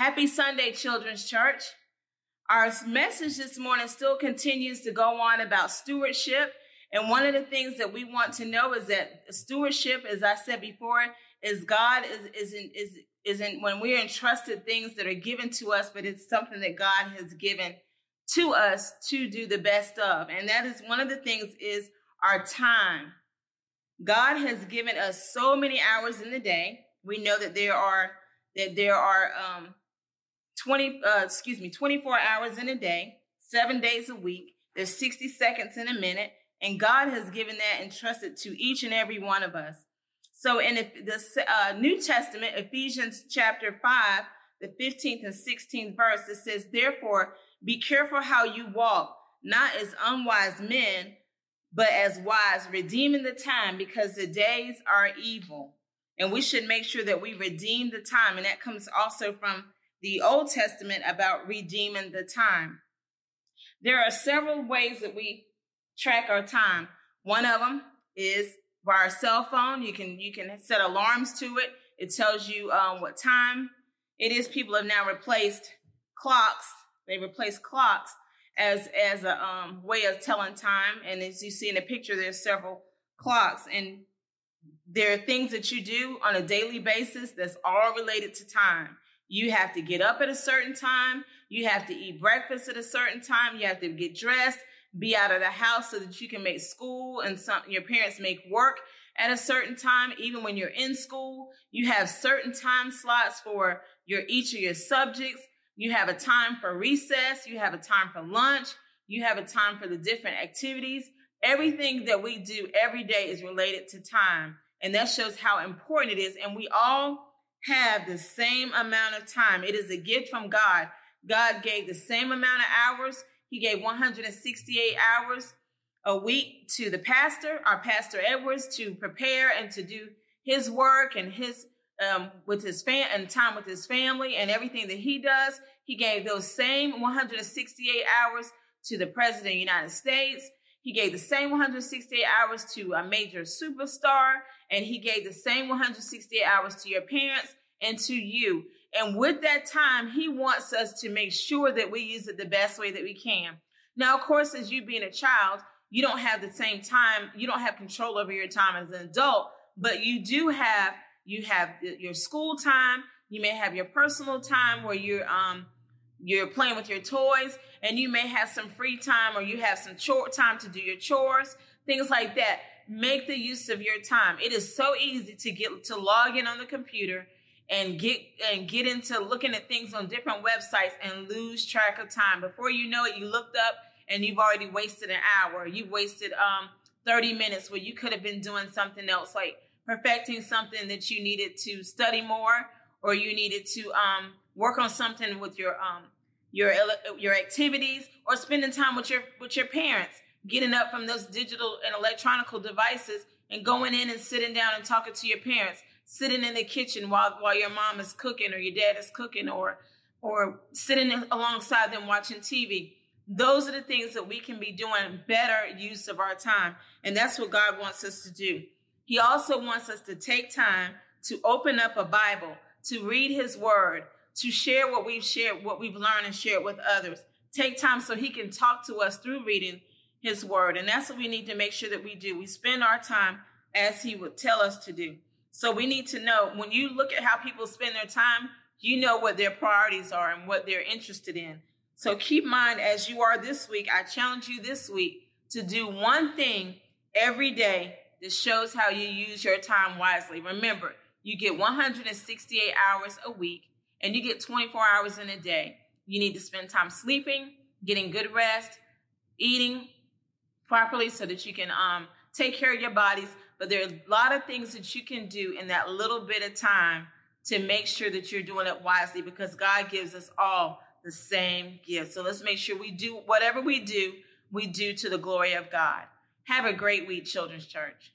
Happy Sunday, Children's Church. Our message this morning still continues to go on about stewardship. And one of the things that we want to know is that stewardship, as I said before, is God is isn't is isn't when we're entrusted things that are given to us, but it's something that God has given to us to do the best of. And that is one of the things is our time. God has given us so many hours in the day. We know that there are that there are um, 20, uh, excuse me, 24 hours in a day, seven days a week. There's 60 seconds in a minute. And God has given that entrusted to each and every one of us. So in the uh, New Testament, Ephesians chapter 5, the 15th and 16th verse, it says, Therefore, be careful how you walk, not as unwise men, but as wise, redeeming the time because the days are evil. And we should make sure that we redeem the time. And that comes also from the Old Testament about redeeming the time. There are several ways that we track our time. One of them is by our cell phone. You can you can set alarms to it. It tells you um, what time it is. People have now replaced clocks. They replaced clocks as as a um, way of telling time. And as you see in the picture, there's several clocks, and there are things that you do on a daily basis that's all related to time. You have to get up at a certain time. You have to eat breakfast at a certain time. You have to get dressed, be out of the house so that you can make school and some, your parents make work at a certain time. Even when you're in school, you have certain time slots for your each of your subjects. You have a time for recess. You have a time for lunch. You have a time for the different activities. Everything that we do every day is related to time. And that shows how important it is. And we all have the same amount of time. It is a gift from God. God gave the same amount of hours. He gave 168 hours a week to the pastor, our pastor Edwards, to prepare and to do his work and his um, with his fan and time with his family and everything that he does. He gave those same 168 hours to the president of the United States. He gave the same 168 hours to a major superstar, and he gave the same 168 hours to your parents and to you. And with that time, he wants us to make sure that we use it the best way that we can. Now, of course, as you being a child, you don't have the same time, you don't have control over your time as an adult, but you do have you have your school time, you may have your personal time where you're um you're playing with your toys and you may have some free time or you have some short time to do your chores, things like that. Make the use of your time. It is so easy to get to log in on the computer and get and get into looking at things on different websites and lose track of time. Before you know it, you looked up and you've already wasted an hour. You've wasted um 30 minutes where you could have been doing something else like perfecting something that you needed to study more or you needed to um work on something with your um your your activities or spending time with your with your parents getting up from those digital and electronical devices and going in and sitting down and talking to your parents sitting in the kitchen while while your mom is cooking or your dad is cooking or or sitting alongside them watching TV those are the things that we can be doing better use of our time and that's what God wants us to do. He also wants us to take time to open up a bible to read his word to share what we've shared, what we've learned and share it with others. Take time so he can talk to us through reading his word. And that's what we need to make sure that we do. We spend our time as he would tell us to do. So we need to know when you look at how people spend their time, you know what their priorities are and what they're interested in. So keep in mind as you are this week, I challenge you this week to do one thing every day that shows how you use your time wisely. Remember, you get 168 hours a week and you get 24 hours in a day. You need to spend time sleeping, getting good rest, eating properly so that you can um, take care of your bodies. But there are a lot of things that you can do in that little bit of time to make sure that you're doing it wisely because God gives us all the same gift. So let's make sure we do whatever we do, we do to the glory of God. Have a great week, Children's Church.